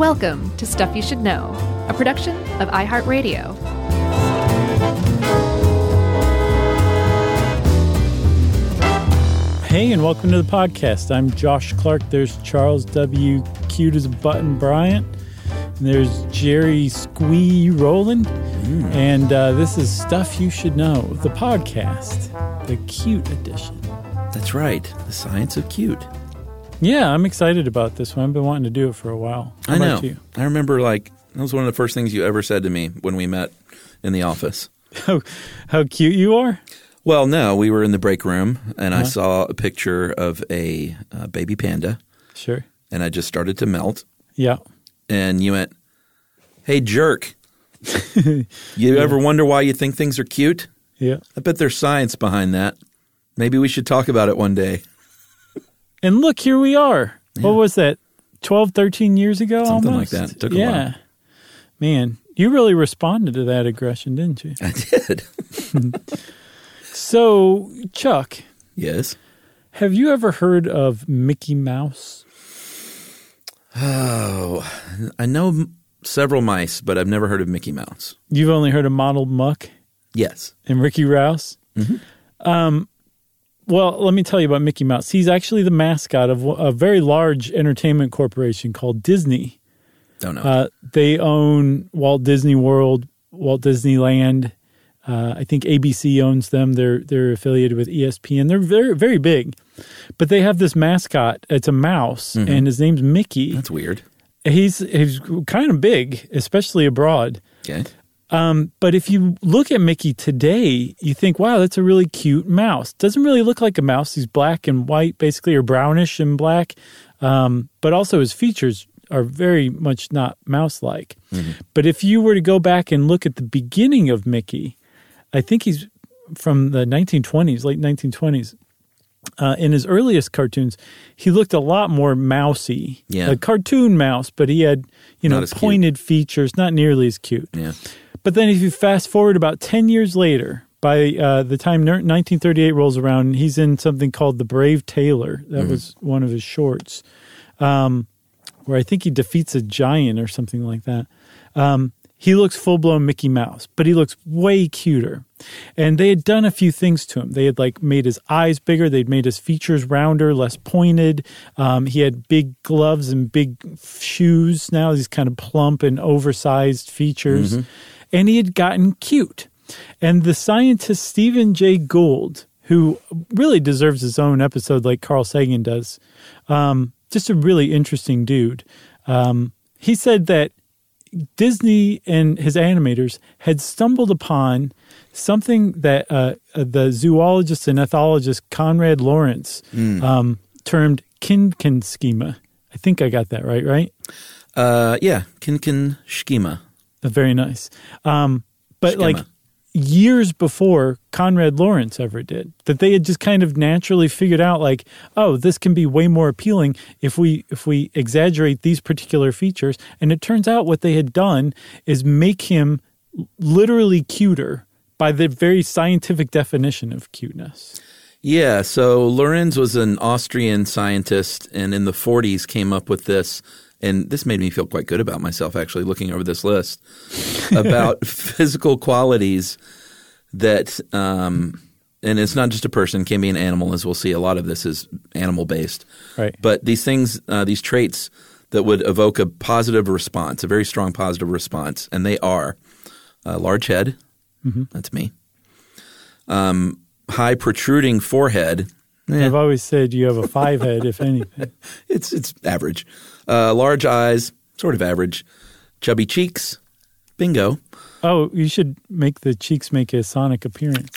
Welcome to Stuff You Should Know, a production of iHeartRadio. Hey, and welcome to the podcast. I'm Josh Clark. There's Charles W. Cute as a button Bryant. And there's Jerry Squee Rowland. And uh, this is Stuff You Should Know, the podcast, the cute edition. That's right. The science of cute. Yeah, I'm excited about this one. I've been wanting to do it for a while. How I know. you? I remember like that was one of the first things you ever said to me when we met in the office. How, how cute you are? Well, no, we were in the break room and I Uh-huh. saw a picture of a uh, baby panda Sure. and I just started to melt Yeah. and you went, "Hey jerk. you ever wonder why you think things are cute? Yeah. I bet there's science behind that. Maybe we should talk about it one day." And look, here we are. What was that? 12, 13 years ago Something almost? like that. Took a yeah. Man, you really responded to that aggression, didn't you? I did. So, Chuck, yes. have you ever heard of Mickey Mouse? Oh, I know several mice, but I've never heard of Mickey Mouse. You've only heard of Model Muck Yes. and Ricky Rouse? Um, well, let me tell you about Mickey Mouse. He's actually the mascot of a very large entertainment corporation called Disney. Don't know. Uh, they own Walt Disney World, Walt Disneyland. Uh, I think ABC owns them. They're they're affiliated with ESPN. They're very very big, but they have this mascot. It's a mouse, and his name's Mickey. That's weird. He's he's kind of big, especially abroad. Okay. Um, but if you look at Mickey today, you think, wow, that's a really cute mouse. Doesn't really look like a mouse. He's black and white, basically, or brownish and black. Um, but also his features are very much not mouse like. But if you were to go back and look at the beginning of Mickey, I think he's from the 1920s, late 1920s. Uh, in his earliest cartoons, he looked a lot more mousy, Yeah. a cartoon mouse, but he had you know as cute. pointed features, not nearly as cute. Yeah. But then, if you fast forward about 10 years later, by uh, the time 1938 rolls around, he's in something called The Brave Tailor. That was one of his shorts, um, where I think he defeats a giant or something like that. Um, he looks full blown Mickey Mouse, but he looks way cuter. And they had done a few things to him. They had like made his eyes bigger. They'd made his features rounder, less pointed. Um, he had big gloves and big shoes. Now he's kind of plump and oversized features. And he had gotten cute. And the scientist Stephen Jay Gould, who really deserves his own episode like Carl Sagan does, um, just a really interesting dude. Um, he said that Disney and his animators had stumbled upon something that uh, uh, the zoologist and ethologist Konrad Lorenz um, termed Kinkin schema. I think I got that right, right? Uh, yeah. Kinkin schema. Very nice. Um, but Schema. like years before Konrad Lorenz ever did, that they had just kind of naturally figured out like, oh, this can be way more appealing if we if we exaggerate these particular features. And it turns out what they had done is make him literally cuter by the very scientific definition of cuteness. Yeah. So Lorenz was an Austrian scientist, and in the 40s came up with this. And this made me feel quite good about myself, actually, looking over this list about physical qualities that, um, and it's not just a person, can be an animal, as we'll see. A lot of this is animal based. Right. But these things, uh, these traits that would evoke a positive response, a very strong positive response, and they are a large head. That's me. Um, high protruding forehead. Eh, I've always said you have a five head, if anything. it's it's average. Uh, large eyes, sort of average. Chubby cheeks. Bingo. Oh, you should make the cheeks make a sonic appearance.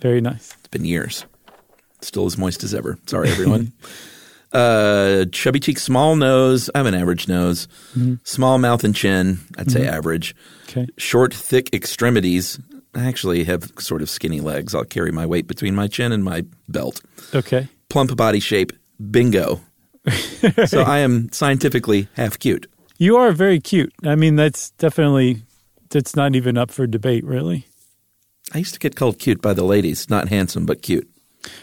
Very nice. It's been years. Still as moist as ever. Sorry, everyone. uh, chubby cheeks, small nose. I have an average nose. Small mouth and chin. I'd say average. Okay. Short, thick extremities. I actually have sort of skinny legs. I'll carry my weight between my chin and my belt. Okay. Plump body shape. Bingo. so I am scientifically half cute. You are very cute. I mean, that's definitely that's not even up for debate, really. I used to get called cute by the ladies. Not handsome, but cute.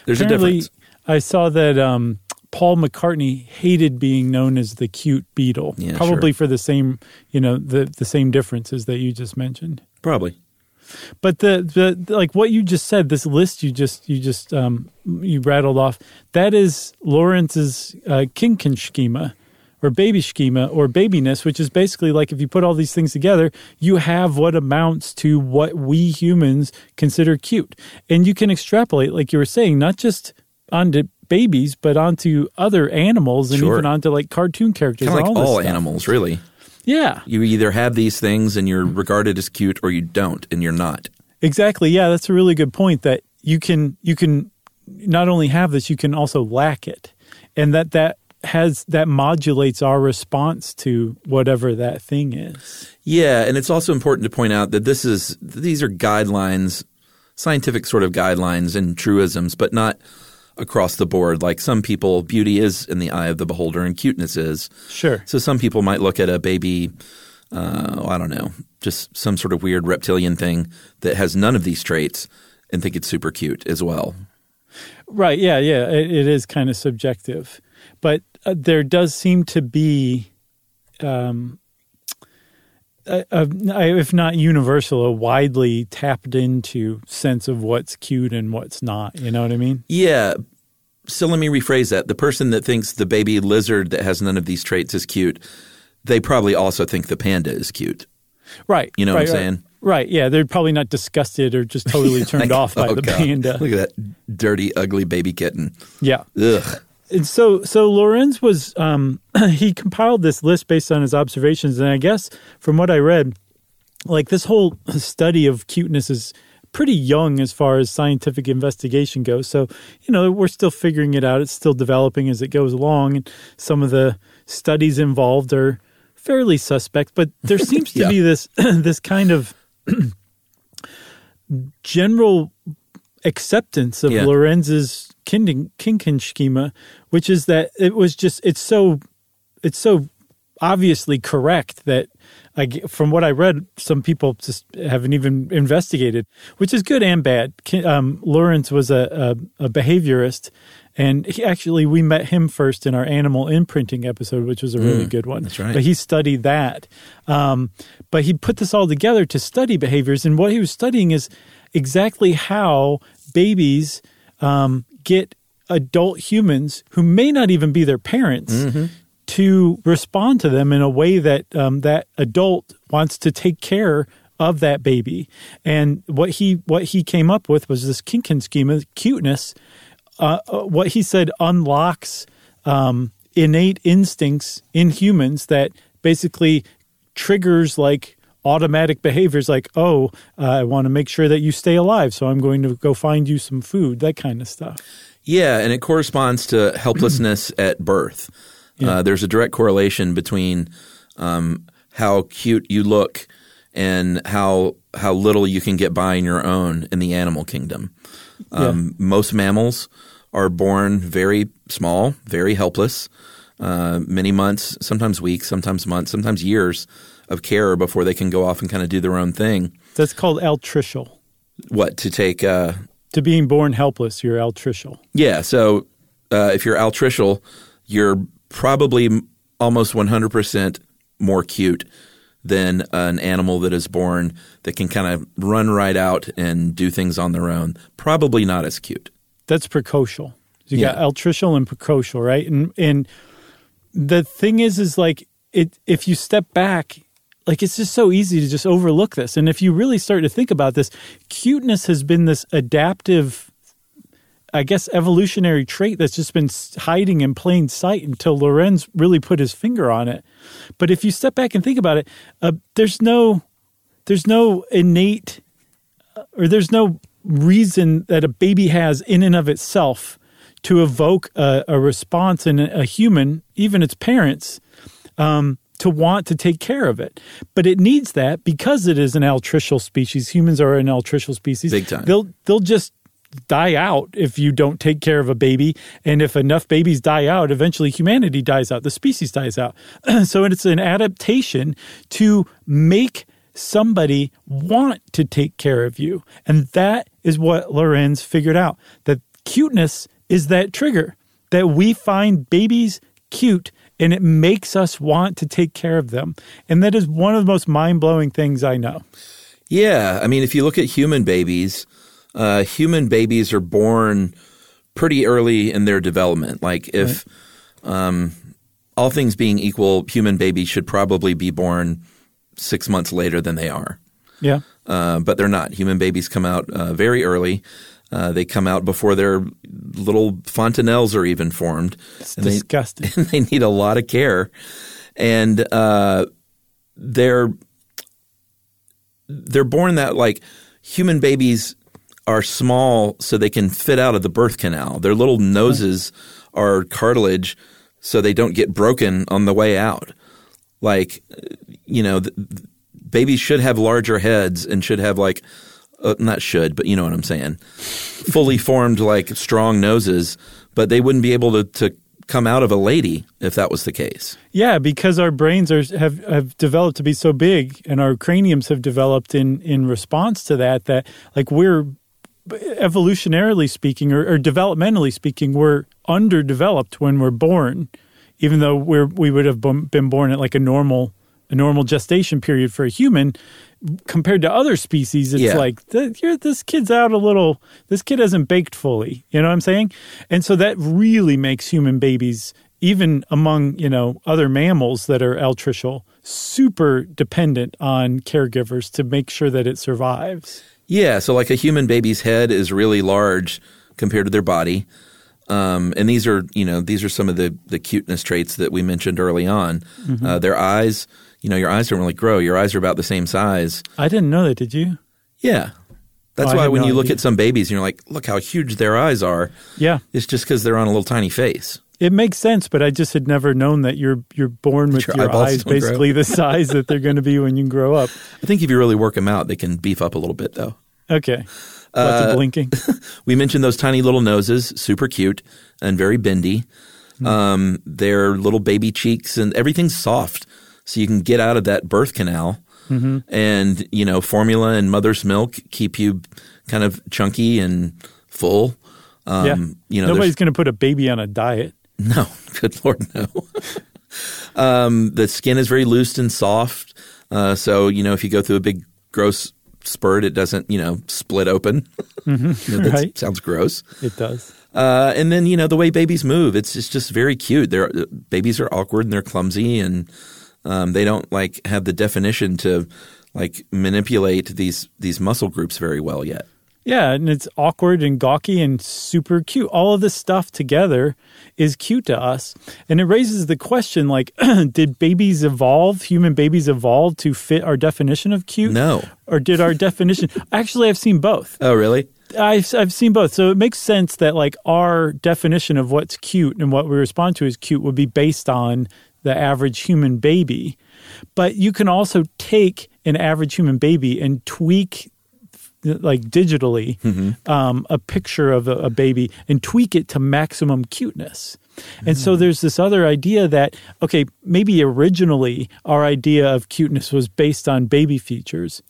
There's Apparently, a difference. I saw that um, Paul McCartney hated being known as the cute Beatle, Yeah, probably sure. for the same, you know, the the same differences that you just mentioned. Probably. But the, the like what you just said, this list you just you just um, you rattled off, that is Lorenz's uh, Kinkin schema or baby schema or babiness, which is basically like if you put all these things together, you have what amounts to what we humans consider cute, and you can extrapolate, like you were saying, not just onto babies, but onto other animals and Sure. even onto like cartoon characters. Like all, all animals, really. Yeah, You either have these things and you're mm-hmm. regarded as cute, or you don't, and you're not. Exactly. Yeah, that's a really good point that you can you can not only have this, you can also lack it. And that that has that modulates our response to whatever that thing is. Yeah, and it's also important to point out that this is these are guidelines, scientific sort of guidelines and truisms, but not across the board. Like some people, beauty is in the eye of the beholder, and cuteness is. Sure. So some people might look at a baby, uh, I don't know, just some sort of weird reptilian thing that has none of these traits and think it's super cute as well. Right. Yeah. Yeah. It, it is kind of subjective, but uh, there does seem to be, um, Uh, a, a, if not universal, a widely tapped into sense of what's cute and what's not. You know what I mean? Yeah. So let me rephrase that. The person that thinks the baby lizard that has none of these traits is cute, they probably also think the panda is cute. Right. You know what I'm right. saying? Right. Yeah. They're probably not disgusted or just totally turned Like, off by oh the God, panda. Look at that dirty, ugly baby kitten. Yeah. Ugh. And so, so Lorenz was, um, he compiled this list based on his observations. And I guess from what I read, like this whole study of cuteness is pretty young as far as scientific investigation goes. So, you know, we're still figuring it out. It's still developing as it goes along. And some of the studies involved are fairly suspect, but there seems to Yeah. be this, this kind of general acceptance of Yeah. Lorenz's Kinkin schema, which is that it was just it's so it's so obviously correct that I, from what I read, some people just haven't even investigated, which is good and bad. Um, Lorenz was a, a, a behaviorist, and he actually we met him first in our animal imprinting episode, which was a really good one. Mm, that's right. But he studied that, um, but he put this all together to study behaviors, and what he was studying is exactly how babies um, get adult humans who may not even be their parents Mm-hmm. to respond to them in a way that um, that adult wants to take care of that baby. And what he what he came up with was this Kinkin schema, cuteness. Uh, uh, what he said unlocks um, innate instincts in humans that basically triggers like automatic behaviors like oh uh, i want to make sure that you stay alive so i'm going to go find you some food that kind of stuff Yeah, and it corresponds to helplessness at birth. Uh, there's a direct correlation between um, how cute you look and how how little you can get by on your own in the animal kingdom. Um, Most mammals are born very small, very helpless. Uh, many months, sometimes weeks, sometimes months, sometimes years of care before they can go off and kind of do their own thing. that's called altricial What to take? Uh, to being born helpless you're altricial Yeah. So uh, if you're altricial, you're probably almost 100% more cute than an animal that is born that can kind of run right out and do things on their own. Probably not as cute. that's precocial. You got Yeah. altricial and precocial, right? And and the thing is, is like it. If you step back, like it's just so easy to just overlook this. And if you really start to think about this, cuteness has been this adaptive, I guess, evolutionary trait that's just been hiding in plain sight until Lorenz really put his finger on it. But if you step back and think about it, uh, there's no, there's no innate or there's no reason that a baby has in and of itself to evoke a, a response in a, a human, even its parents, um, to want to take care of it. But it needs that because it is an altricial species. Humans are an altricial species. Big time. They'll they'll just die out if you don't take care of a baby. And if enough babies die out, eventually humanity dies out. The species dies out. so it's an adaptation to make somebody want to take care of you. And that is what Lorenz figured out that cuteness is that trigger that we find babies cute and it makes us want to take care of them. And that is one of the most mind blowing things I know. Yeah. I mean, if you look at human babies, uh, human babies are born pretty early in their development. Like, if um, all things being equal, human babies should probably be born six months later than they are. Yeah. Uh, but they're not. Human babies come out uh, very early. Uh, they come out before their little fontanelles are even formed. It's And they- disgusting. and they need a lot of care. And uh, they're they're born that like human babies are small so they can fit out of the birth canal. Their little noses are cartilage so they don't get broken on the way out. Like you know, th- babies should have larger heads and should have like uh, not should, but you know what I'm saying. Fully formed like strong noses, but they wouldn't be able to to come out of a lady if that was the case. Yeah, because our brains are have have developed to be so big, and our craniums have developed in in response to that. That like we're evolutionarily speaking, or, or developmentally speaking, we're underdeveloped when we're born, even though we're we would have been been born at like a normal a normal gestation period for a human. Compared to other species, it's Yeah. like you're, this kid's out a little. This kid hasn't baked fully. You know what I'm saying? And so that really makes human babies even among you know other mammals that are altricial, super dependent on caregivers to make sure that it survives. Yeah, so like a human baby's head is really large compared to their body. Um, and these are, you know, these are some of the, the cuteness traits that we mentioned early on. Uh, their eyes, you know, your eyes don't really grow. Your eyes are about the same size. I didn't know that. Did you? Yeah. That's Oh, why when no you look idea. at some babies and you're like, look how huge their eyes are. Yeah, It's just because they're on a little tiny face. it makes sense, but I just had never known that you're you're born with Your your, eyes basically the size that they're going to be when you grow up. I think if you really work them out, they can beef up a little bit though. Okay, lots Uh, of blinking. We mentioned those tiny little noses, super cute and very bendy. Um, their little baby cheeks and everything's soft, so you can get out of that birth canal. And you know, formula and mother's milk keep you kind of chunky and full. Um, yeah, you know, nobody's going to put a baby on a diet. no, good lord, no. um, the skin is very loose and soft, uh, so you know if you go through a big gross spurt, it doesn't you know split open. You know, that right. sounds gross. It does. Uh, and then you know the way babies move, it's it's just very cute. They're babies are awkward and they're clumsy and um, they don't like have the definition to like manipulate these these muscle groups very well yet. Yeah, and it's awkward and gawky and super cute. All of this stuff together is cute to us. And it raises the question like, did babies evolve, human babies evolve to fit our definition of cute? No. Or did our definition actually I've seen both. Oh, really? I've I've seen both. So it makes sense that like our definition of what's cute and what we respond to as cute would be based on the average human baby. But you can also take an average human baby and tweak like digitally um, a picture of a, a baby and tweak it to maximum cuteness. And so there's this other idea that, okay, maybe originally our idea of cuteness was based on baby features,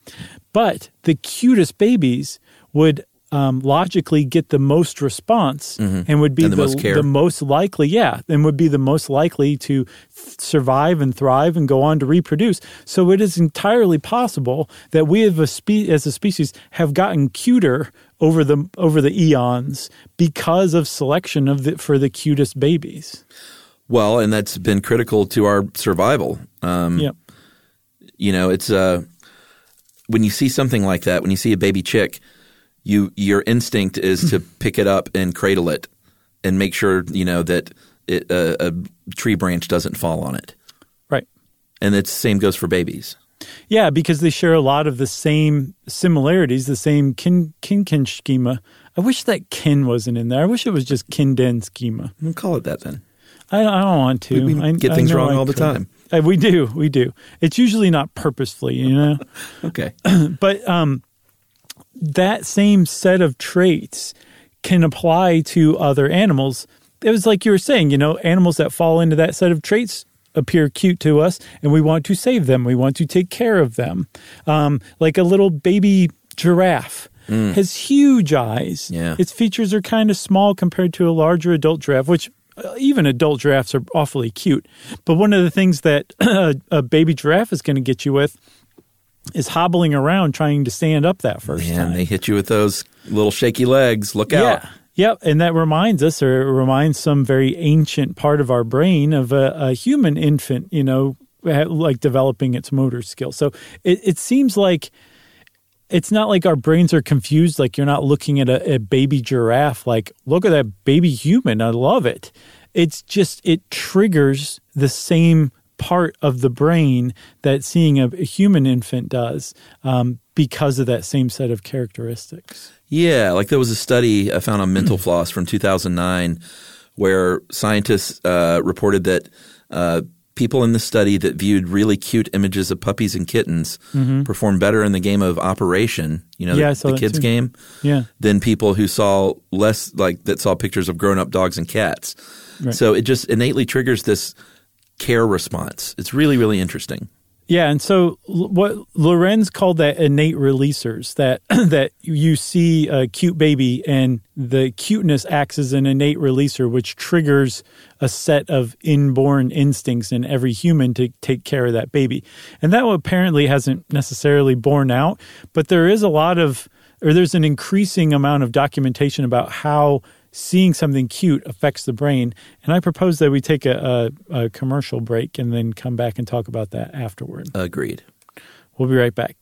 but the cutest babies would um, logically get the most response and would be Mm-hmm. And the most care. the most likely, yeah, and would be the most likely to survive and thrive and go on to reproduce. So it is entirely possible that we have a spe- as a species have gotten cuter over the over the eons because of selection of the, for the cutest babies. Well, and that's been critical to our survival. Um, yeah. You know, it's uh, when you see something like that, when you see a baby chick, you your instinct is to pick it up and cradle it, and make sure you know that it, uh, a tree branch doesn't fall on it. Right. And the same goes for babies. Yeah, because they share a lot of the same similarities, the same kin kin kin schema. I wish that kin wasn't in there. I wish it was just kin den schema. We'll call it that then. I, I don't want to. We- we I, get I things know wrong I all the time. Uh, we do. We do. It's usually not purposefully, you know. Okay. but um, that same set of traits can apply to other animals. It was like you were saying, you know, animals that fall into that set of traits appear cute to us, and we want to save them. We want to take care of them. Um, like a little baby giraffe has huge eyes. Yeah. Its features are kind of small compared to a larger adult giraffe, which uh, even adult giraffes are awfully cute. But one of the things that a baby giraffe is going to get you with is hobbling around trying to stand up that first Man, time. they hit you with those little shaky legs. Look out. Yeah. Yep. And that reminds us, or it reminds some very ancient part of our brain of a, a human infant, you know, like developing its motor skills. So it, it seems like it's not like our brains are confused. Like you're not looking at a, a baby giraffe, like, look at that baby human. I love it. It's just, it triggers the same part of the brain that seeing a, a human infant does um, because of that same set of characteristics. Yeah, like there was a study I found on mental floss from 2009 where scientists uh, reported that uh, people in the study that viewed really cute images of puppies and kittens performed better in the game of Operation, you know, Mm-hmm. Yeah, the, the kids too. game, Yeah. than people who saw less like that saw pictures of grown up dogs and cats. So it just innately triggers this care response. It's really, really interesting. Yeah, and so what Lorenz called that innate releasers that that you see a cute baby and the cuteness acts as an innate releaser which triggers a set of inborn instincts in every human to take care of that baby. And that apparently hasn't necessarily borne out, but there is a lot of or there's an increasing amount of documentation about how seeing something cute affects the brain. And I propose that we take a, a, a commercial break and then come back and talk about that afterward. Agreed. We'll be right back.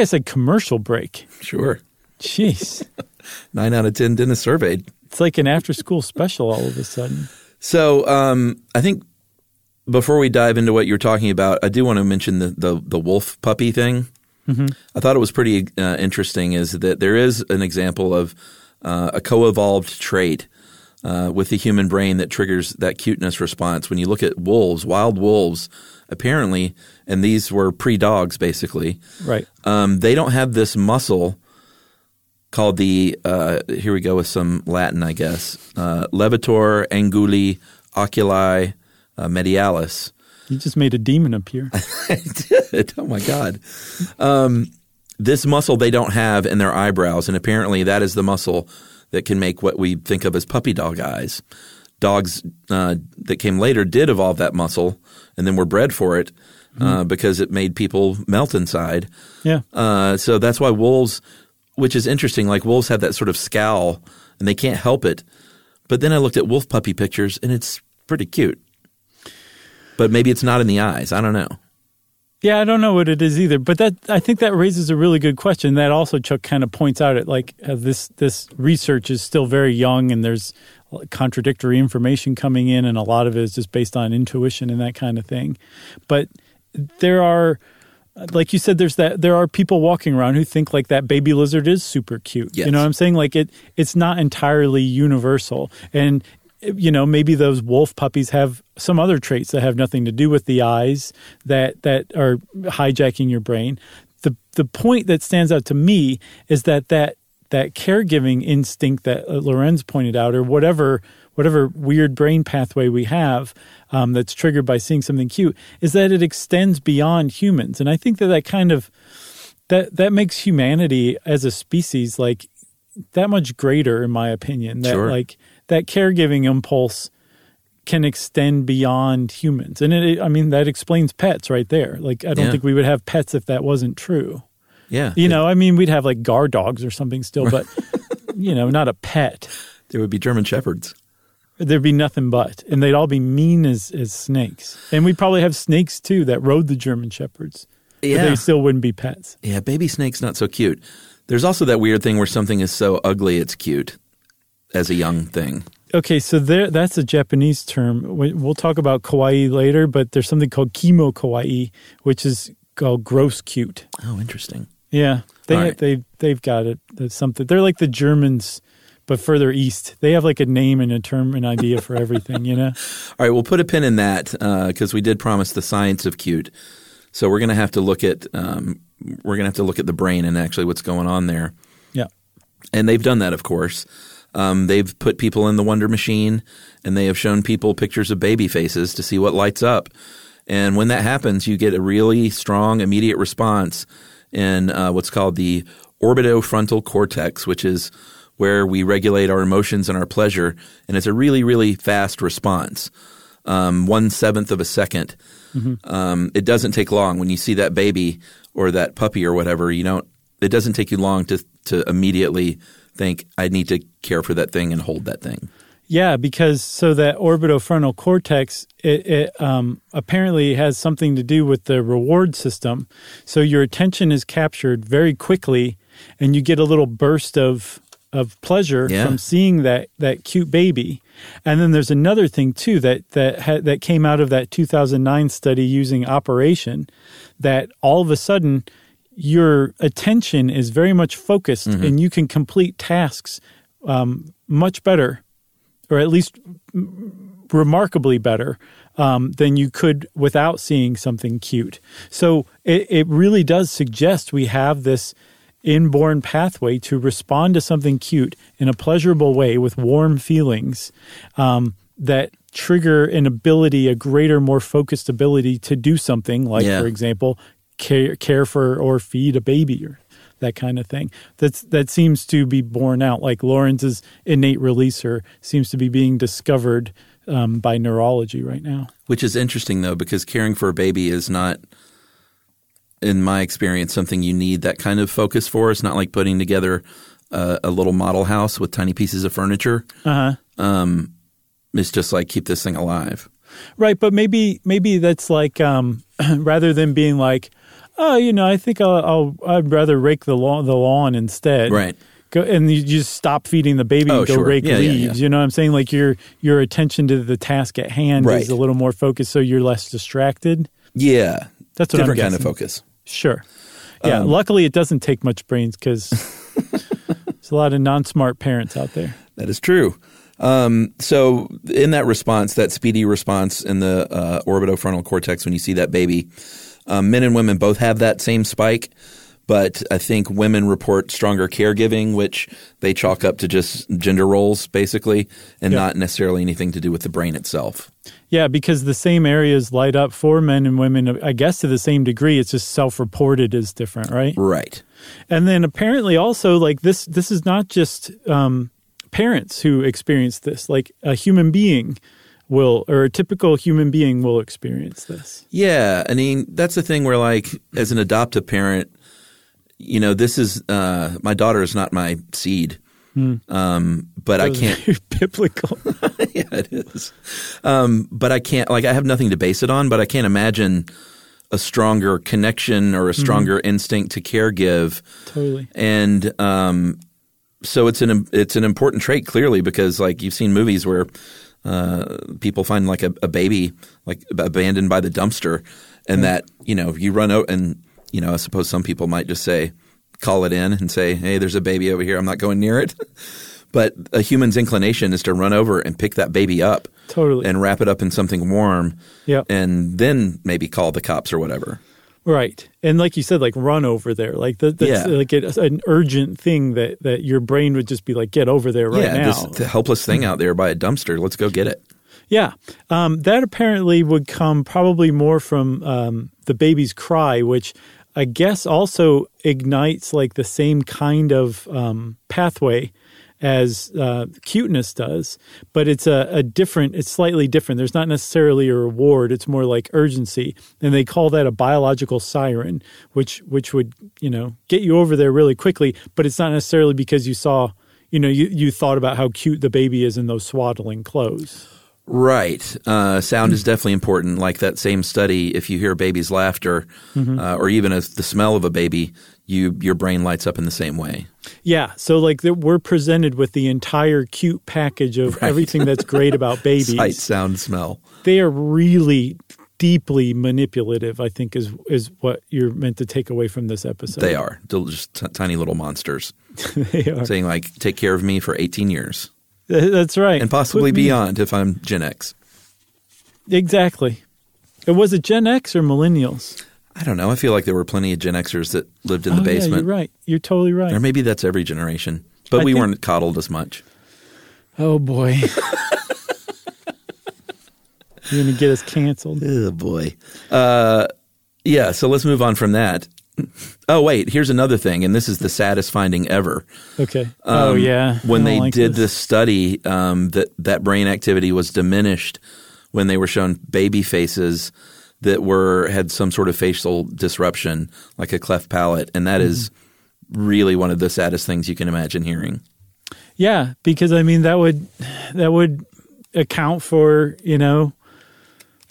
I said commercial break. Sure. Jeez. Nine out of 10 dentists surveyed. It's like an after school special all of a sudden. So um, I think before we dive into what you're talking about, I do want to mention the the, the wolf puppy thing. I thought it was pretty uh, interesting. Is that there is an example of uh, a co-evolved trait uh, with the human brain that triggers that cuteness response. When you look at wolves, wild wolves, apparently, and these were pre-dogs basically. Right. Um, they don't have this muscle called the uh, here we go with some Latin, I guess. Uh, levator anguli oculi uh, medialis. You just made a demon appear. I did. Oh my god. Um, this muscle they don't have in their eyebrows, and apparently that is the muscle that can make what we think of as puppy dog eyes. Dogs uh, that came later did evolve that muscle, and then were bred for it uh, because it made people melt inside. Yeah. Uh, so that's why wolves, which is interesting, like wolves have that sort of scowl and they can't help it. But then I looked at wolf puppy pictures and it's pretty cute. But maybe it's not in the eyes. I don't know. Yeah, I don't know what it is either, but that I think that raises a really good question. That also Chuck kind of points out it like uh, this this research is still very young and there's contradictory information coming in, and a lot of it is just based on intuition and that kind of thing. But there are, like you said, there's that there are people walking around who think like that baby lizard is super cute. Yes. You know what I'm saying? Like it it's not entirely universal, and you know maybe those wolf puppies have some other traits that have nothing to do with the eyes that that are hijacking your brain the the point that stands out to me is that that that caregiving instinct that uh, Lorenz pointed out or whatever whatever weird brain pathway we have um, that's triggered by seeing something cute is that it extends beyond humans and I think that that kind of that that makes humanity as a species like that much greater in my opinion that Sure. like that caregiving impulse can extend beyond humans and it, i mean that explains pets right there like i don't Yeah. think we would have pets if that wasn't true Yeah. you know i mean we'd have like guard dogs or something still but you know not a pet there would be German Shepherds. there'd be nothing but and they'd all be mean as, as snakes and we'd probably have snakes too that rode the german shepherds Yeah. they still wouldn't be pets Yeah, baby snake's not so cute. There's also that weird thing where something is so ugly it's cute as a young thing. Okay, so there that's a Japanese term. We- We'll talk about kawaii later, but there's something called kimo kawaii, which is called gross cute. Oh, interesting. Yeah, they right. they they've got it. That's something. They're like the Germans but further east. They have like a name and a term and idea for everything, you know? All right, we'll put a pin in that because we did promise the science of cute. So we're going to have to look at um, we're going to have to look at the brain and actually what's going on there. Yeah. And they've done that, of course. Um, they've put people in the Wonder Machine, and they have shown people pictures of baby faces to see what lights up. And when that happens, you get a really strong immediate response in uh, what's called the orbitofrontal cortex, which is where we regulate our emotions and our pleasure. And it's a really, really fast response, um, one seventh of a 2nd Um, it doesn't take long when you see that baby or that puppy or whatever. You don't. It doesn't take you long to to immediately think I need to care for that thing and hold that thing. Yeah, because so that orbitofrontal cortex it, it um, apparently has something to do with the reward system. So your attention is captured very quickly, and you get a little burst of of pleasure Yeah. from seeing that that cute baby. And then there's another thing too that that ha- that came out of that 2009 study using Operation, that all of a sudden your attention is very much focused, and you can complete tasks um, much better or at least remarkably better um, than you could without seeing something cute. So it, it really does suggest we have this inborn pathway to respond to something cute in a pleasurable way with warm feelings um, that trigger an ability, a greater, more focused ability to do something like, Yeah. for example, care, care for or feed a baby or that kind of thing. That's that seems to be borne out. Like Lorenz's innate releaser seems to be being discovered um, by neurology right now. Which is interesting though, because caring for a baby is not, in my experience, something you need that kind of focus for. It's not like putting together a, a little model house with tiny pieces of furniture. Uh huh. Um, it's just like keep this thing alive. Right, but maybe maybe that's like um, rather than being like, oh, you know, I think I'll, I'll I'd rather rake the lawn the lawn instead. Right. Go, and you just stop feeding the baby Oh, and go sure. rake Yeah, yeah, leaves. yeah. You know what I'm saying? Like your your attention to the task at hand Right. is a little more focused, so you're less distracted. Yeah, That's what I'm different kind of focus. Sure. Yeah. Um, luckily, it doesn't take much brains because there's a lot of non-smart parents out there. That is true. Um, so, in that response, that speedy response in the uh, orbitofrontal cortex, when you see that baby, um, men and women both have that same spike. But I think women report stronger caregiving, which they chalk up to just gender roles, basically, and Yeah. not necessarily anything to do with the brain itself. Yeah, because the same areas light up for men and women, I guess to the same degree. It's just self-reported is different, right? Right. And then apparently also like this this is not just um, parents who experience this. Like a human being will or a typical human being will experience this. Yeah, I mean that's the thing where like as an adoptive parent, you know, this is uh, my daughter is not my seed, um, but I can't. biblical. yeah, it is. Um, but I can't like I have nothing to base it on, but I can't imagine a stronger connection or a stronger instinct to care give. totally. And um, so it's an it's an important trait clearly because like you've seen movies where uh, people find like a, a baby like abandoned by the dumpster, and that you know you run out and you know I suppose some people might just say call it in and say hey there's a baby over here I'm not going near it, but a human's inclination is to run over and pick that baby up Totally. and wrap it up in something warm Yep. and then maybe call the cops or whatever. Right. And like you said, like run over there. Like that, that's Yeah. like it, an urgent thing that, that your brain would just be like, get over there right yeah, now. this the helpless thing out there by a dumpster. Let's go get it. Yeah, um, that apparently would come probably more from um, the baby's cry, which I guess also ignites like the same kind of um, pathway as uh, cuteness does, but it's a, a different. It's slightly different. There's not necessarily a reward. It's more like urgency, and they call that a biological siren, which which would you know get you over there really quickly. But it's not necessarily because you saw. You know, you, you thought about how cute the baby is in those swaddling clothes. Right. Uh, sound is definitely important. Like that same study, if you hear a baby's laughter uh, or even as the smell of a baby, you your brain lights up in the same way. Yeah, so like the, we're presented with the entire cute package of everything that's great about babies. Sight, sound, smell. They are really deeply manipulative. I think is is what you're meant to take away from this episode. They are They're just t- tiny little monsters they are. saying like, "Take care of me for 18 years That's right, and possibly Put me- beyond if I'm Gen X." Exactly. Uh, Was it Gen X or millennials? I don't know. I feel like there were plenty of Gen Xers that lived in the oh, Yeah, basement, you're right. You're totally right. or maybe that's every generation. But I we think- weren't coddled as much. Oh boy. You're gonna get us canceled. Oh boy. Uh, yeah. So let's move on from that. Oh wait, here's another thing, and this is the saddest finding ever. Okay. oh Um, yeah. When they like did this, study, um, that that brain activity was diminished when they were shown baby faces that were had some sort of facial disruption, like a cleft palate, and that is Mm-hmm. really one of the saddest things you can imagine hearing. Yeah, because I mean that would that would account for you know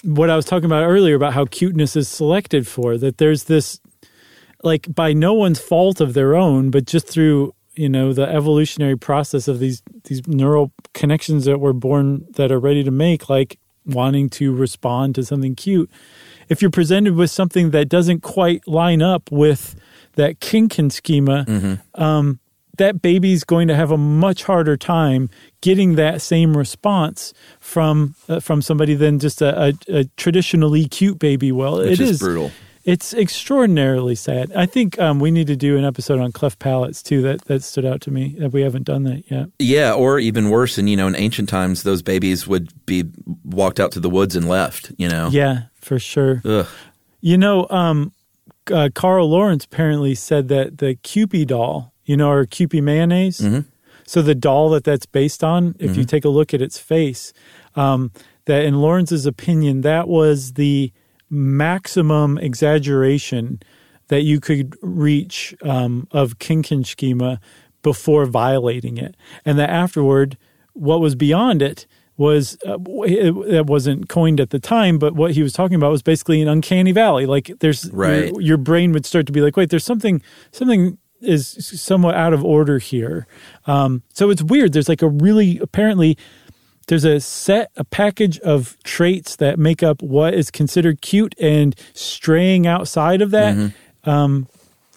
what I was talking about earlier about how cuteness is selected for. That there's this like by no one's fault of their own, but just through you know the evolutionary process of these these neural connections that we're born that are ready to make, like wanting to respond to something cute. If you're presented with something that doesn't quite line up with that Kinkin schema, um, that baby's going to have a much harder time getting that same response from uh, from somebody than just a, a, a traditionally cute baby. Well, Which it is is brutal. It's extraordinarily sad. I think um, we need to do an episode on cleft palates too. That that stood out to me. That we haven't done that yet. Yeah, or even worse, and you know, in ancient times, those babies would be walked out to the woods and left. You know, Yeah, for sure. Ugh. You know, um, uh, Carl Lorenz apparently said that the Kewpie doll, you know, or Kewpie mayonnaise. So the doll that that's based on, if you take a look at its face, um, that in Lorenz's opinion, that was the maximum exaggeration that you could reach um, of Kinkin schema before violating it, and that afterward, what was beyond it was uh, it, it wasn't coined at the time, but what he was talking about was basically an uncanny valley. Like there's Right. your, your brain would start to be like, wait, there's something something is somewhat out of order here. Um, so it's weird. There's like a really apparently there's a set a package of traits that make up what is considered cute and straying outside of that um,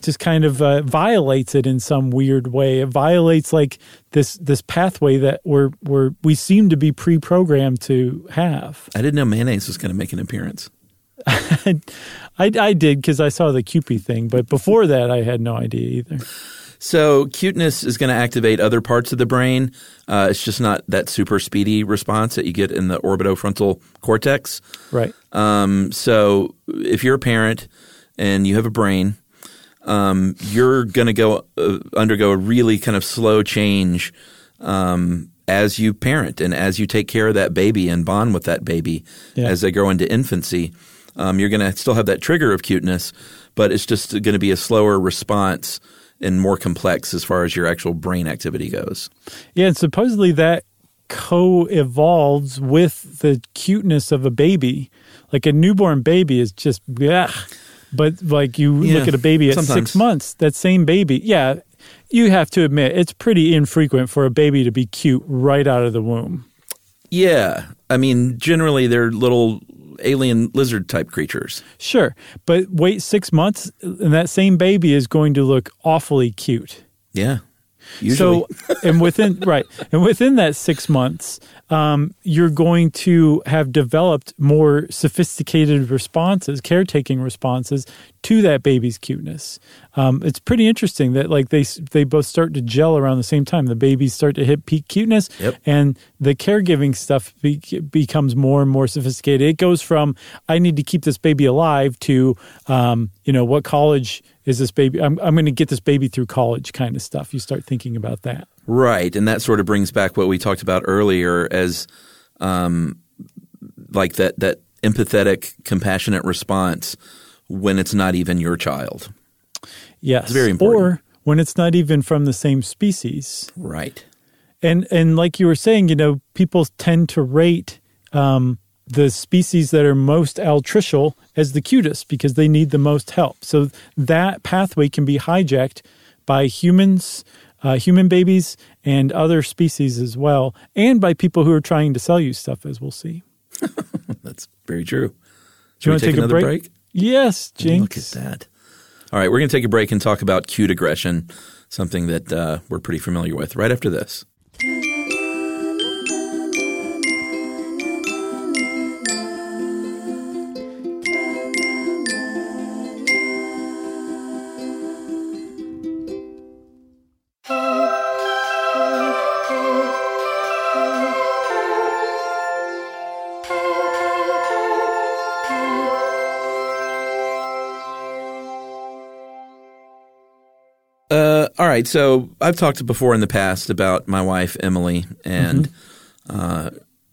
just kind of uh, violates it in some weird way it violates like this this pathway that we're we're we seem to be pre-programmed to have I didn't know mayonnaise was going to make an appearance. i, I did because i saw the Kewpie thing but before that i had no idea either So cuteness is going to activate other parts of the brain. Uh, it's just not that super speedy response that you get in the orbitofrontal cortex. right Um, so if you're a parent and you have a brain, um, you're going to go uh, undergo a really kind of slow change um, as you parent and as you take care of that baby and bond with that baby Yeah. as they grow into infancy. Um, you're going to still have that trigger of cuteness, but it's just going to be a slower response and more complex as far as your actual brain activity goes. Yeah, and supposedly that co-evolves with the cuteness of a baby. Like a newborn baby is just yeah, but like you Yeah, look at a baby at sometimes. six months, that same baby, yeah, you have to admit it's pretty infrequent for a baby to be cute right out of the womb. Yeah. I mean, generally they're little alien lizard type creatures. Sure, but wait six months, and that same baby is going to look awfully cute. Yeah. Usually. So, and within right, and within that six months, um, you're going to have developed more sophisticated responses, caretaking responses to that baby's cuteness. Um, it's pretty interesting that like they they both start to gel around the same time. The babies start to hit peak cuteness, Yep. and the caregiving stuff be, becomes more and more sophisticated. It goes from I need to keep this baby alive to um, you know what college is this baby? I'm I'm going to get this baby through college kind of stuff. You start thinking about that. Right, and that sort of brings back what we talked about earlier as um, like that that empathetic, compassionate response when it's not even your child. Yes, very important. Or when it's not even from the same species. Right. And and like you were saying, you know, people tend to rate um, the species that are most altricial as the cutest because they need the most help. So that pathway can be hijacked by humans, uh, human babies, and other species as well, and by people who are trying to sell you stuff, as we'll see. That's very true. Should you wanna take, take a another break? break? Yes, Look at Jinx. that. All right, we're going to take a break and talk about cute aggression, something that uh, we're pretty familiar with, right after this. All right, so I've talked before in the past about my wife Emily, and uh,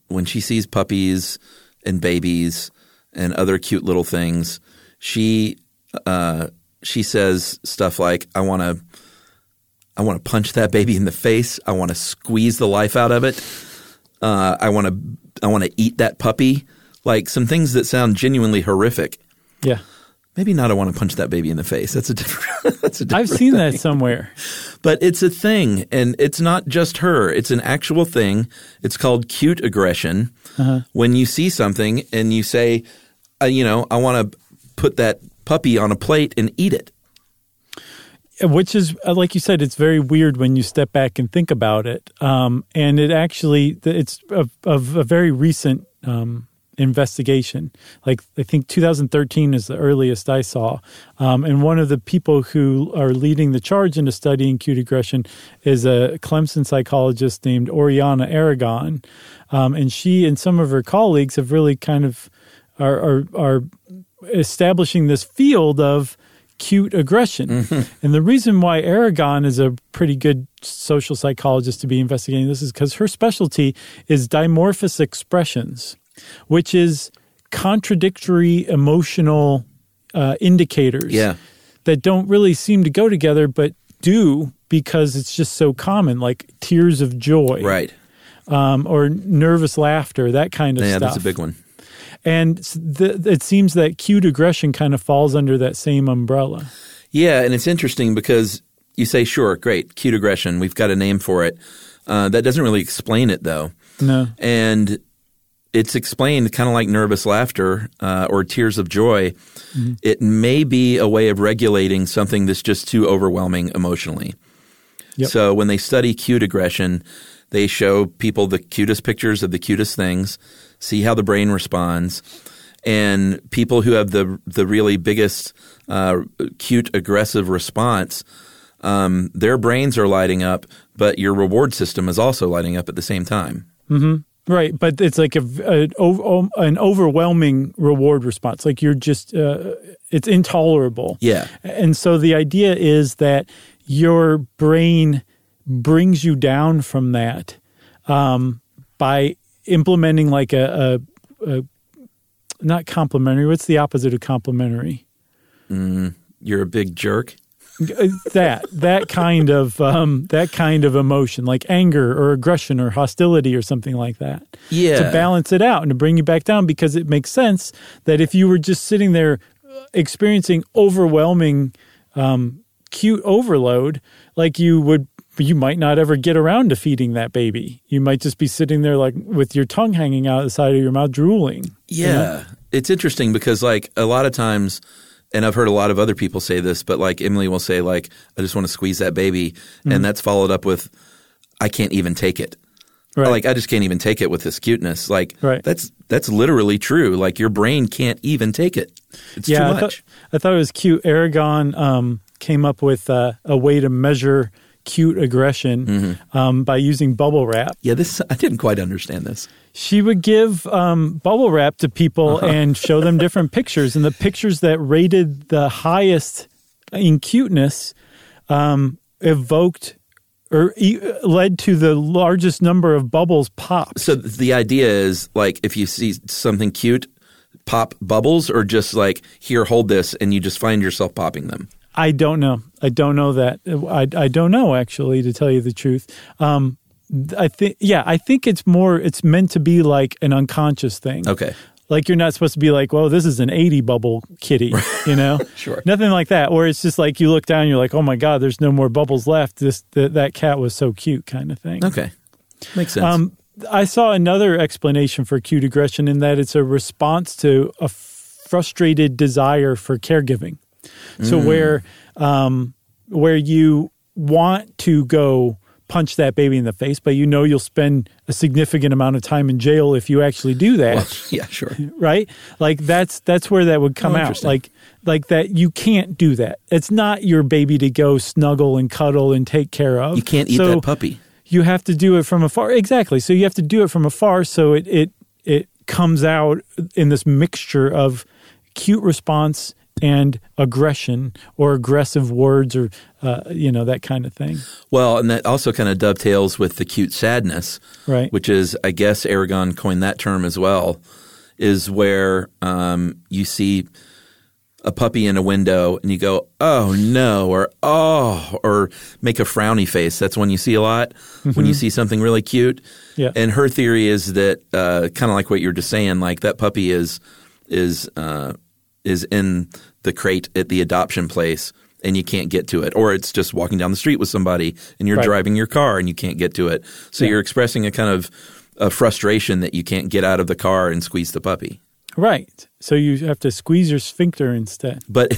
when she sees puppies and babies and other cute little things, she uh, she says stuff like, "I want to." I want to punch that baby in the face. I want to squeeze the life out of it. Uh, I want to I want to eat that puppy. Like some things that sound genuinely horrific. Yeah. Maybe not. I want to punch that baby in the face. That's a different. that's a different I've seen thing. that somewhere. But it's a thing, and it's not just her. It's an actual thing. It's called cute aggression. Uh-huh. When you see something and you say, uh, you know, I want to put that puppy on a plate and eat it. which is uh, like you said it's very weird when you step back and think about it um, and it actually it's of, of a very recent um, investigation. Like i think 2013 is the earliest i saw. Um, and one of the people who are leading the charge into studying cute aggression is a clemson psychologist named oriana aragon. Um, and she and some of her colleagues have really kind of are, are, are establishing this field of cute aggression. And the reason why Aragon is a pretty good social psychologist to be investigating this is because her specialty is dimorphous expressions, which is contradictory emotional uh, indicators Yeah. that don't really seem to go together, but do because it's just so common, like tears of joy, Right. um, or nervous laughter, that kind of Yeah, stuff. Yeah, that's a big one. And it seems that cute aggression kind of falls under that same umbrella. Yeah, and it's interesting because you say, sure, great, cute aggression. We've got a name for it. Uh, that doesn't really explain it, though. No. and it's explained kind of like nervous laughter uh, or tears of joy. It may be a way of regulating something that's just too overwhelming emotionally. Yep. So when they study cute aggression, they show people the cutest pictures of the cutest things, see how the brain responds, and people who have the the really biggest uh, cute aggressive response. Um, their brains are lighting up, but your reward system is also lighting up at the same time. Right, but it's like a, a, an overwhelming reward response. Like you're just, uh, it's intolerable. Yeah. And so the idea is that your brain brings you down from that um, by implementing like a, a, a, not complimentary. What's the opposite of complimentary? You're a big jerk. that that kind of um, that kind of emotion, like anger or aggression or hostility or something like that. Yeah. To balance it out and to bring you back down, because it makes sense that if you were just sitting there uh, experiencing overwhelming um, cute overload, like you would. You might not ever get around to feeding that baby. You might just be sitting there like with your tongue hanging out the side of your mouth, drooling. Yeah. It's interesting because like a lot of times and I've heard a lot of other people say this, but like Emily will say like I just want to squeeze that baby and that's followed up with I can't even take it. Right. Like I just can't even take it with this cuteness. Like Right. that's that's literally true. Like your brain can't even take it. It's yeah, too I much. thought, I thought it was cute. Aragon um, came up with uh, a way to measure cute aggression Mm-hmm. um, by using bubble wrap. yeah, this I didn't quite understand this. She would give um, bubble wrap to people Uh-huh. and show them different pictures, and the pictures that rated the highest in cuteness um, evoked or e- led to the largest number of bubbles popped. So the idea is like if you see something cute, pop bubbles or just like here hold this and you just find yourself popping them. I don't know. I don't know that. I, I don't know actually, to tell you the truth. Um, I think, yeah, I think it's more. It's meant to be like an unconscious thing. Okay. Like you're not supposed to be like, well, this is an 80 bubble kitty, you know? Sure. Nothing like that. Where it's just like you look down, you're like, oh my god, there's no more bubbles left. This th- that cat was so cute, kind of thing. Okay. Makes sense. Um, I saw another explanation for cute aggression in that it's a response to a frustrated desire for caregiving. So where um, where you want to go punch that baby in the face, but you know you'll spend a significant amount of time in jail if you actually do that. Yeah, sure. right? Like that's that's where that would come Oh, out. like like that you can't do that. It's not your baby to go snuggle and cuddle and take care of. You can't eat So that puppy. you have to do it from afar. Exactly. So you have to do it from afar so it it it comes out in this mixture of cute response and aggression or aggressive words or uh, you know that kind of thing Well, and that also kind of dovetails with the cute sadness, Right. Which is, I guess, Aragon coined that term as well. Is where um, you see a puppy in a window and you go, "Oh no," or "Oh," or make a frowny face. That's one you see a lot when you see something really cute. Yeah. And her theory is that uh, kind of like what you're just saying, like that puppy is is uh, is in the crate at the adoption place and you can't get to it, or it's just walking down the street with somebody and you're Right. driving your car and you can't get to it. So Yeah. you're expressing a kind of a frustration that you can't get out of the car and squeeze the puppy. right so you have to squeeze your sphincter instead But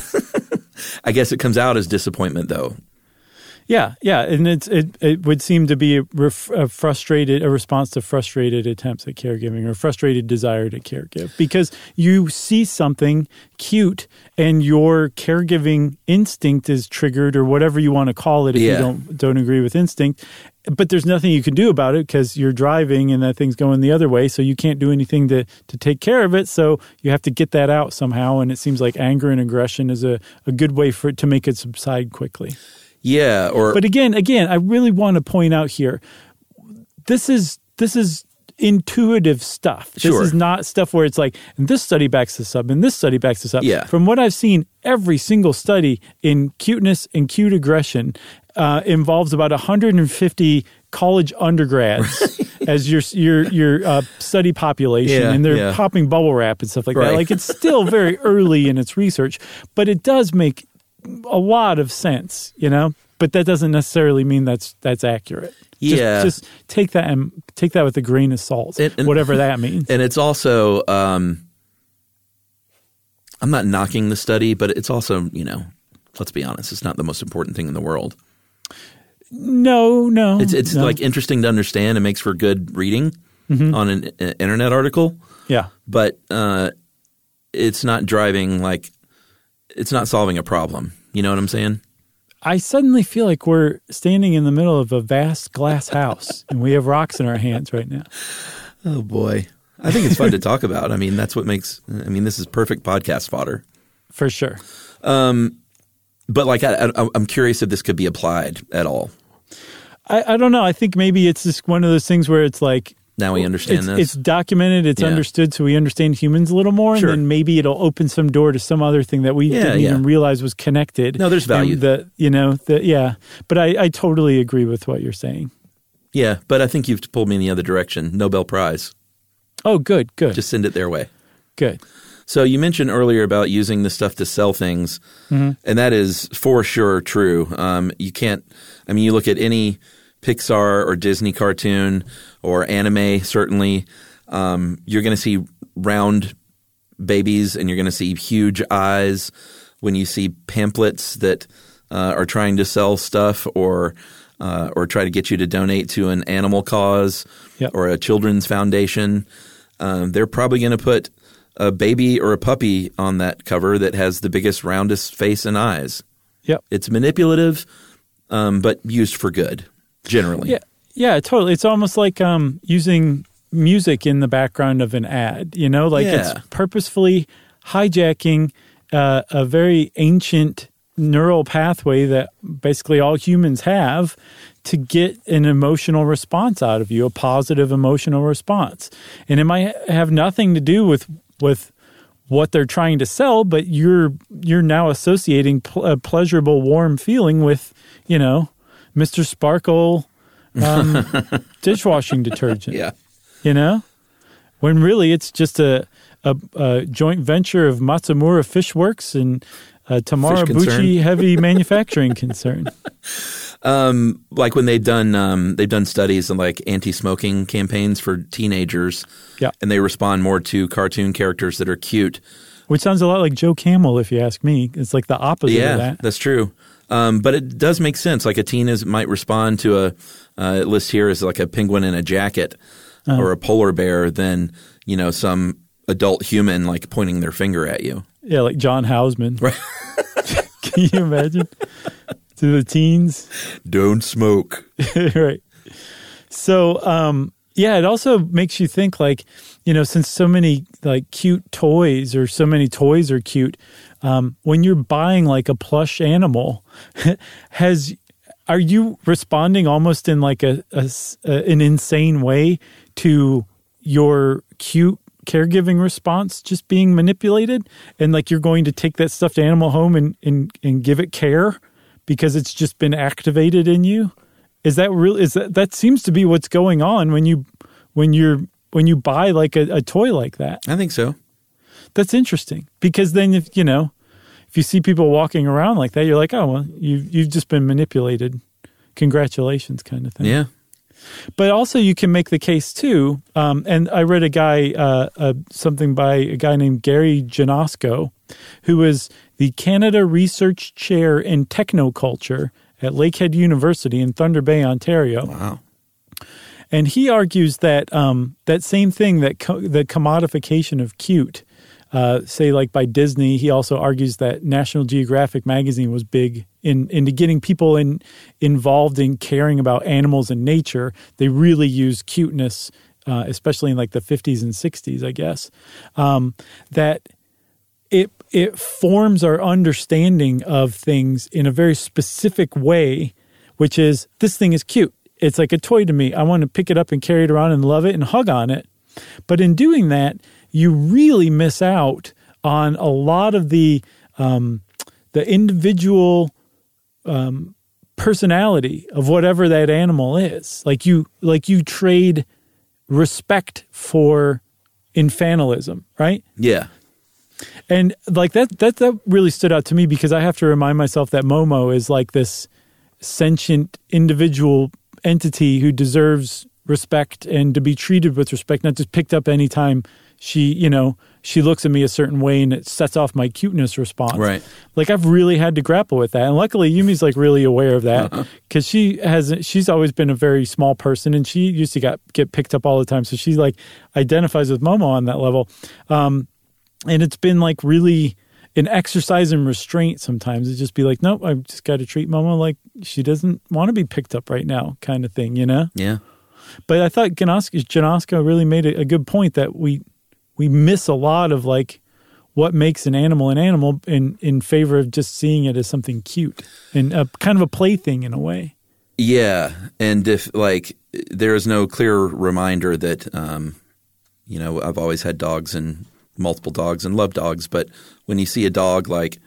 I guess it comes out as disappointment, though. Yeah, yeah, and it's it it would seem to be a, ref, a frustrated a response to frustrated attempts at caregiving or frustrated desire to caregive. Because you see something cute and your caregiving instinct is triggered or whatever you want to call it if you don't don't agree with instinct but there's nothing you can do about it because you're driving and that thing's going the other way so you can't do anything to to take care of it so you have to get that out somehow and it seems like anger and aggression is a, a good way for it to make it subside quickly Yeah, or but again, again, I really want to point out here, this is this is intuitive stuff. This Sure. is not stuff where it's like, and this study backs this up, and this study backs this up. Yeah. From what I've seen, every single study in cuteness and cute aggression uh, involves about 150 college undergrads as your your your uh, study population, Yeah, and they're yeah. popping bubble wrap and stuff like Right. that. Like it's still very early in its research, but it does make a lot of sense, you know. But that doesn't necessarily mean that's that's accurate. Just- Yeah. just, take that and take that with a grain of salt, And- and- whatever that means. and it's also um, I'm not knocking the study, but it's also you know, let's be honest, it's not the most important thing in the world. no, no, It's it's no. like interesting to understand. It makes for good reading Mm-hmm. on an uh, internet article, yeah, but uh, it's not driving like it's not solving a problem. You know what I'm saying? I suddenly feel like we're standing in the middle of a vast glass house and we have rocks in our hands right now. Oh boy. I think it's fun to talk about. I mean, that's what makes. I mean, this is perfect podcast fodder. For sure. Um, but like, I, I, I'm curious if this could be applied at all. I, I don't know. I think maybe it's just one of those things where it's like Now we understand it's, this. it's documented, it's Yeah. understood, so we understand humans a little more, Sure. and then maybe it'll open some door to some other thing that we Yeah, didn't even realize was connected. No, there's value. The you know the yeah, but I, I totally agree with what you're saying. yeah, but I think you've pulled me in the other direction. Nobel Prize. Oh, good, good, Just send it their way. good. So you mentioned earlier about using this stuff to sell things, Mm-hmm. and that is for sure true. Um, you can't. I mean, you look at any Pixar or Disney cartoon or anime. Certainly, um, you're going to see round babies, and you're going to see huge eyes. When you see pamphlets that uh, are trying to sell stuff or uh, or try to get you to donate to an animal cause Yep. or a children's foundation, um, they're probably going to put a baby or a puppy on that cover that has the biggest, roundest face and eyes. Yep. It's manipulative, um, but used for good, generally. Yeah, yeah, totally. It's almost like um, using music in the background of an ad. You know, like Yeah. it's purposefully hijacking uh, a very ancient neural pathway that basically all humans have to get an emotional response out of you, a positive emotional response. And it might have nothing to do with with what they're trying to sell, but you're you're now associating pl- a pleasurable, warm feeling with you know Mr. Sparkle um, dishwashing detergent. Yeah. You know, when really it's just a a, a joint venture of Matsumura Fish Works and uh, Tamara Fish. Bucci Heavy Manufacturing Concern. Um, Like when they've done um, they've done studies on like anti-smoking campaigns for teenagers, Yeah. and they respond more to cartoon characters that are cute which sounds a lot like Joe Camel, if you ask me. It's like the opposite yeah, of that. that's true. Um, but it does make sense. Like a teen is might respond to a uh, list here as like a penguin in a jacket Uh-huh. or a polar bear than you know some adult human like pointing their finger at you. Yeah, like John Houseman. Right. Can you imagine? to the teens. Don't smoke. right. So, um, yeah, it also makes you think like, you know, since so many like cute toys or so many toys are cute, um, when you're buying like a plush animal, has are you responding almost in like a an insane way to your cute caregiving response just being manipulated? And like you're going to take that stuffed animal home and and, and give it care because it's just been activated in you? Is that real is that that seems to be what's going on when you when you're when you buy like a, a toy like that I think so. that's interesting because then if you know if you see people walking around like that you're like oh well you you've just been manipulated congratulations kind of thing Yeah. but also you can make the case too um, and i read a guy uh, uh, something by a guy named gary genosko who is the canada research chair in technoculture at lakehead university in thunder bay ontario Wow. And he argues that um, that same thing that co- the commodification of cute, uh, say like by Disney. He also argues that National Geographic magazine was big in into getting people in involved in caring about animals and nature. They really use cuteness, uh, especially in like the fifties and sixties, I guess. Um, that it it forms our understanding of things in a very specific way, which is this thing is cute. It's like a toy to me. I want to pick it up and carry it around and love it and hug on it. But in doing that, you really miss out on a lot of the um, the individual um, personality of whatever that animal is. Like you like you trade respect for infantilism, right? Yeah. And like that that that really stood out to me because I have to remind myself that Momo is like this sentient individual entity who deserves respect and to be treated with respect, not just picked up anytime she, you know, she looks at me a certain way and it sets off my cuteness response. Right. Like I've really had to grapple with that. And luckily Yumi's like really aware of that Uh-huh. because she has she's always been a very small person and she used to get get picked up all the time. So she like identifies with Momo on that level. Um and it's been like really an exercise in restraint sometimes. It just be like, nope, I've just got to treat Momo like she doesn't want to be picked up right now, kind of thing, you know? Yeah. But I thought Janoska, Janoska really made a, a good point that we we miss a lot of like what makes an animal an animal in in favor of just seeing it as something cute and a kind of a plaything in a way. Yeah, and if like there is no clear reminder that um, you know I've always had dogs and multiple dogs and love dogs, but when you see a dog like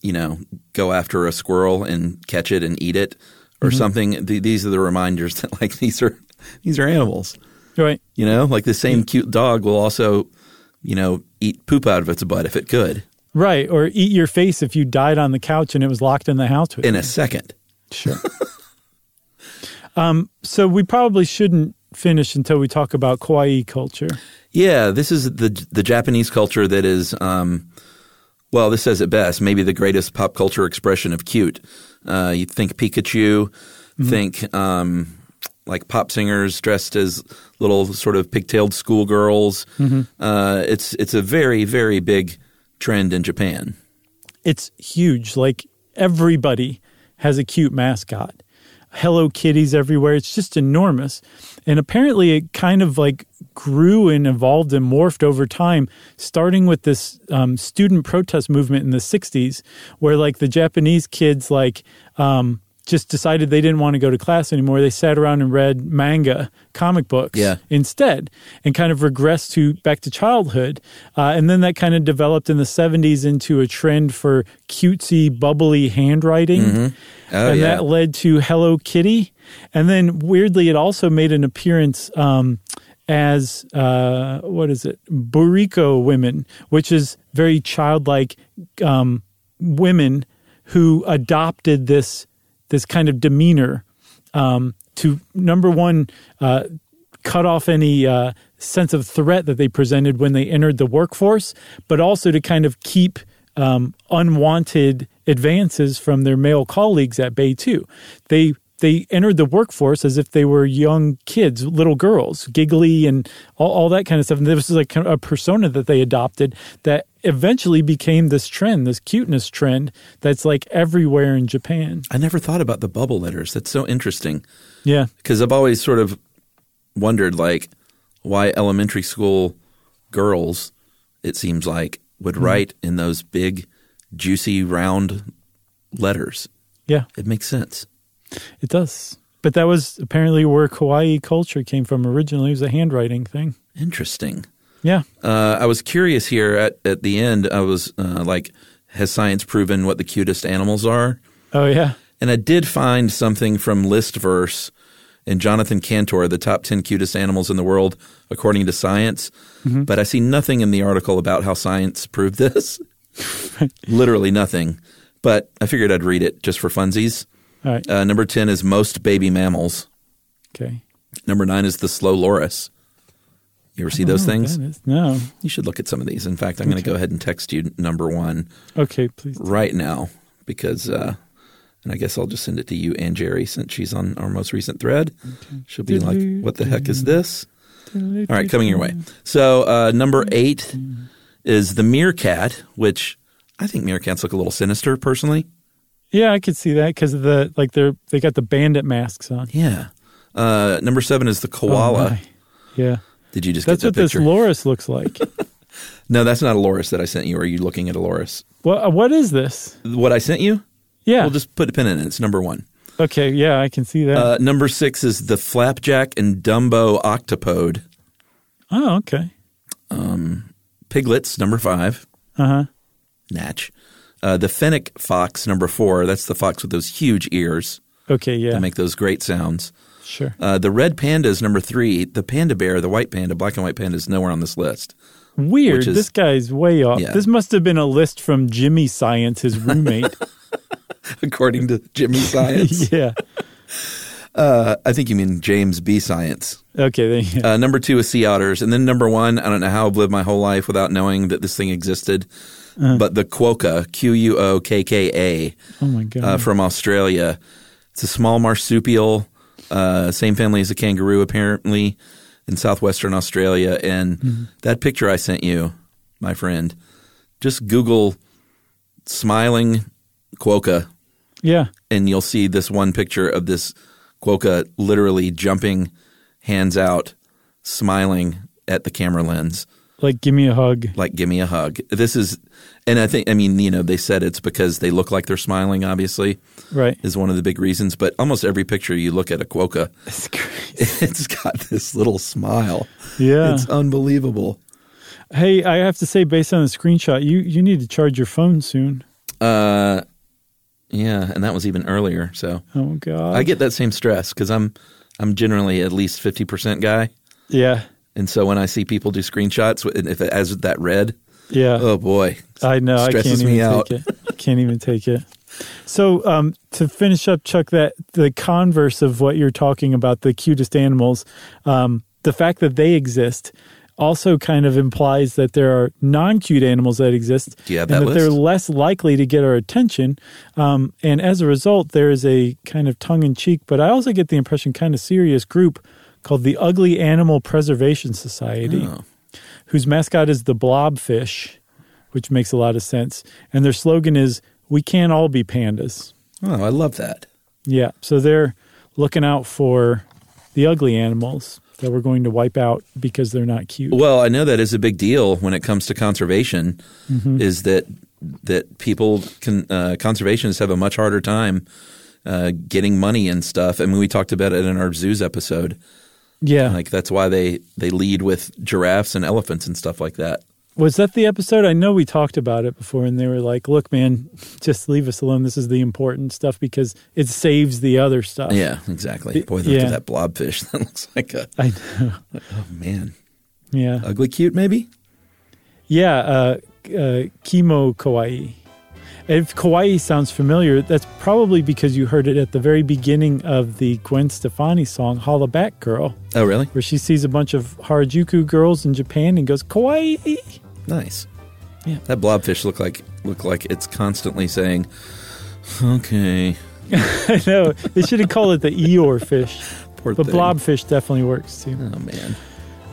you know go after a squirrel and catch it and eat it or something, th- these are the reminders that like these are these are animals. Right. You know, like the same cute dog will also you know eat poop out of its butt if it could Right. Or eat your face if you died on the couch and it was locked in the house with in you. a second. Sure. um, so we probably shouldn't finish until we talk about kawaii culture. Yeah, this is the the Japanese culture that is, um, well, this says it best. Maybe the greatest pop culture expression of cute. Uh, you think Pikachu, think um, like pop singers dressed as little sort of pigtailed schoolgirls. Uh, it's it's a very very big trend in Japan. It's huge. Like everybody has a cute mascot. Hello Kitties everywhere. It's just enormous. And apparently it kind of like grew and evolved and morphed over time, starting with this um, student protest movement in the 60s, where like the Japanese kids like um, just decided they didn't want to go to class anymore. They sat around and read manga, comic books Yeah. instead, and kind of regressed to back to childhood. Uh, and then that kind of developed in the 70s into a trend for cutesy, bubbly handwriting. Oh, and yeah. that led to Hello Kitty. And then weirdly, it also made an appearance um, as uh, what is it? Burikko women, which is very childlike um, women who adopted this this kind of demeanor um, to number one uh, cut off any uh, sense of threat that they presented when they entered the workforce, but also to kind of keep um, unwanted advances from their male colleagues at Bay too. They they entered the workforce as if they were young kids, little girls, giggly and all, all that kind of stuff. And this was like a persona that they adopted that eventually became this trend, this cuteness trend that's like everywhere in Japan. I never thought about the bubble letters. That's so interesting. Yeah. Because I've always sort of wondered, like, why elementary school girls, it seems like, would Mm-hmm. write in those big, juicy, round letters. Yeah, It makes sense. it does. But that was apparently where kawaii culture came from originally. It was a handwriting thing. Interesting. Yeah. Uh, I was curious here at, at the end. I was uh, like, has science proven what the cutest animals are? Oh, yeah. And I did find something from Listverse and Jonathan Cantor, the top 10 cutest animals in the world according to science. But I see nothing in the article about how science proved this. Literally nothing. But I figured I'd read it just for funsies. All right. Uh, number 10 is most baby mammals. Okay. Number 9 is the slow loris. You ever see those Oh, things? no. You should look at some of these. In fact, I'm going to go ahead and text you number one Okay, please. right now because, uh, and I guess I'll just send it to you and Jerry since she's on our most recent thread. She'll be like, "What the heck is this?" All right, coming your way. So uh, number eight is the meerkat, which I think meerkats look a little sinister, personally. Yeah, I could see that because of the like they're they got the bandit masks on. Yeah. Uh, number seven is the Oh, koala. my. yeah, Did you just that's what this loris looks like. no, that's not a loris that I sent you. Are you looking at a loris? what what is this? What I sent you? Yeah. We'll just put a pin in it. It's number one. okay. Yeah, I can see that. Uh, number six is the flapjack and Dumbo octopode. oh, okay. Piglets, number five. Uh huh. Natch. Uh, the fennec fox, number four. That's the fox with those huge ears Okay. Yeah. that make those great sounds. Sure. Uh, the red panda is number three. The panda bear, the white panda, black and white panda, is nowhere on this list. Weird. is- this guy's way off. Yeah. This must have been a list from Jimmy Science, his roommate. According to Jimmy Science. yeah. uh, I think you mean James B. Science. Okay. Then, yeah. Uh, number two is sea otters. And then number one, I don't know how I've lived my whole life without knowing that this thing existed. Uh-huh. But the quokka, Q U O K K A, oh my god. uh, from Australia. It's a small marsupial, uh, same family as a kangaroo, apparently, in southwestern Australia. And Mm-hmm. that picture I sent you, my friend, just Google smiling quokka, yeah. and you'll see this one picture of this quokka literally jumping, hands out, smiling at the camera lens Like, give me a hug. like give me a hug. This is and I think I mean, you know, they said it's because they look like they're smiling obviously Right. is one of the big reasons, but almost every picture you look at a quokka, It's crazy. it's got this little smile. Yeah. It's unbelievable. hey, I have to say, based on the screenshot, you you need to charge your phone soon. Uh yeah, and that was even earlier, so Oh god. I get that same stress cuz I'm I'm generally at least 50% guy. Yeah. And so when I see people do screenshots if it has that red, Yeah. oh boy. I know. I stresses can't me even out. take it. Can't even take it. So um, to finish up, Chuck, that the converse of what you're talking about, the cutest animals, um, the fact that they exist also kind of implies that there are non-cute animals that exist, Do you have and that that they're less likely to get our attention. Um, and as a result, there is a kind of tongue-in-cheek, but I also get the impression kind of serious group called the Ugly Animal Preservation Society Oh. whose mascot is the blobfish, which makes a lot of sense. And their slogan is "We can't all be pandas." Oh, I love that. Yeah, so they're looking out for the ugly animals that we're going to wipe out because they're not cute. Well, I know that is a big deal when it comes to conservation. Mm-hmm. Is that that people can uh, conservationists have a much harder time uh, getting money and stuff. I mean, we talked about it in our zoos episode. Yeah, Like that's why they they lead with giraffes and elephants and stuff like that. was that the episode? I know we talked about it before, and they were like, "Look, man, just leave us alone. This is the important stuff because it saves the other stuff." Yeah, exactly. Boy, look yeah. at that blobfish. That looks like a I know. oh man, Yeah, ugly cute maybe. yeah. Uh, uh, kimo kawaii. If Kawaii sounds familiar, that's probably because you heard it at the very beginning of the Gwen Stefani song "Hollaback Girl," Oh, really? where she sees a bunch of Harajuku girls in Japan and goes Kawaii. Nice. Yeah. That blobfish look like look like it's constantly saying, "Okay." I know they should have called it the Eeyore fish, Poor but thing. blobfish definitely works too. Oh man.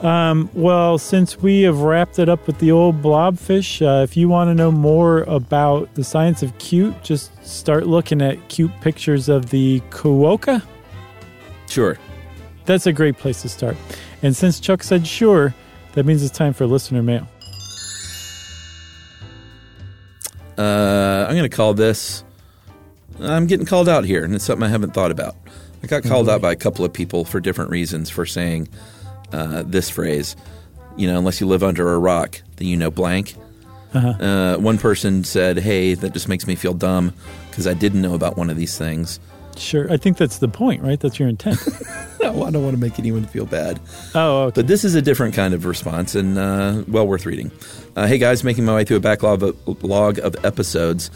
Well, since we have wrapped it up with the old blobfish, uh, if you want to know more about the science of cute, just start looking at cute pictures of the quokka. Sure. That's a great place to start. And since Chuck said sure, that means it's time for listener mail. Uh, I'm going to call this. I'm getting called out here, and it's something I haven't thought about. I got called out by a couple of people for different reasons for saying uh, this phrase. You know, unless you live under a rock, then you know blank. Uh, one person said, "Hey, that just makes me feel dumb because I didn't know about one of these things." Sure. I think that's the point, right? That's your intent. No, I don't want to make anyone feel bad. oh, okay. But this is a different kind of response and uh, well worth reading. Uh, hey guys, making my way through a backlog of, log of episodes,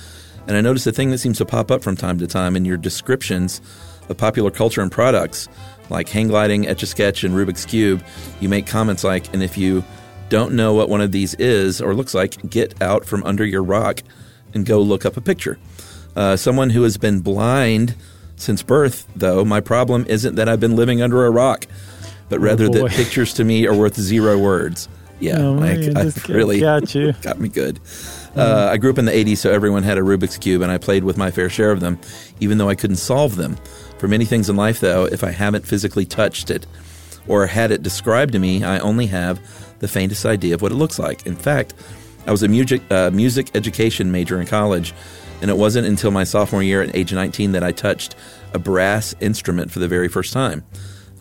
and I noticed a thing that seems to pop up from time to time in your descriptions of popular culture and products, like hang gliding, etch a sketch, and Rubik's Cube. You make comments like, and if you don't know what one of these is or looks like, get out from under your rock and go look up a picture. Uh, someone who has been blind since birth, though, my problem isn't that I've been living under a rock, but rather that pictures to me are worth zero words. Yeah, Oh, I, man, I really got you. got me good. Uh, I grew up in the 80s, so everyone had a Rubik's Cube, and I played with my fair share of them, even though I couldn't solve them. For many things in life, though, if I haven't physically touched it or had it described to me, I only have the faintest idea of what it looks like. In fact, I was a music, uh, music education major in college, and it wasn't until my sophomore year at age 19 that I touched a brass instrument for the very first time.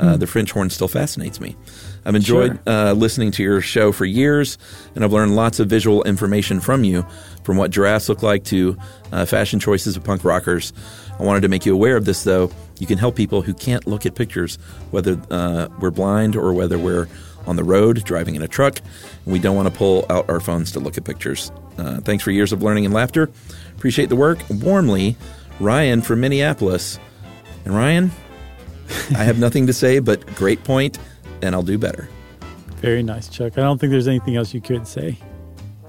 Uh, The French horn still fascinates me. I've enjoyed uh, listening to your show for years, and I've learned lots of visual information from you, from what giraffes look like to uh, fashion choices of punk rockers. I wanted to make you aware of this, though. You can help people who can't look at pictures, whether uh, we're blind or whether we're on the road, driving in a truck, and we don't want to pull out our phones to look at pictures. Uh, thanks for years of learning and laughter. Appreciate the work. Warmly, Ryan from Minneapolis. And Ryan, I have nothing to say but great point, and I'll do better. Very nice, Chuck. I don't think there's anything else you could say.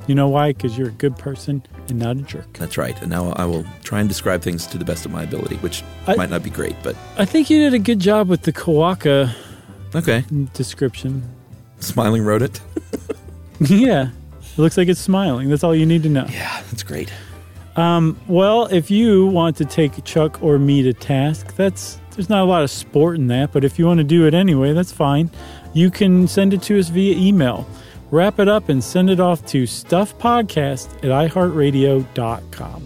You know why? Because you're a good person and not a jerk. That's right. And now I will try and describe things to the best of my ability, which I- might not be great, but I think you did a good job with the quokka okay. description. Smiling wrote it. yeah. It looks like it's smiling. That's all you need to know. Yeah, that's great. Um, well, if you want to take Chuck or me to task, that's there's not a lot of sport in that, but if you want to do it anyway, that's fine. You can send it to us via email. Wrap it up and send it off to stuffpodcast at iheartradio.com.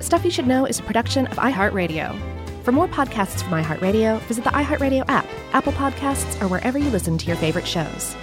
Stuff You Should Know is a production of iHeartRadio. For more podcasts from iHeartRadio, visit the iHeartRadio app, Apple Podcasts, or wherever you listen to your favorite shows.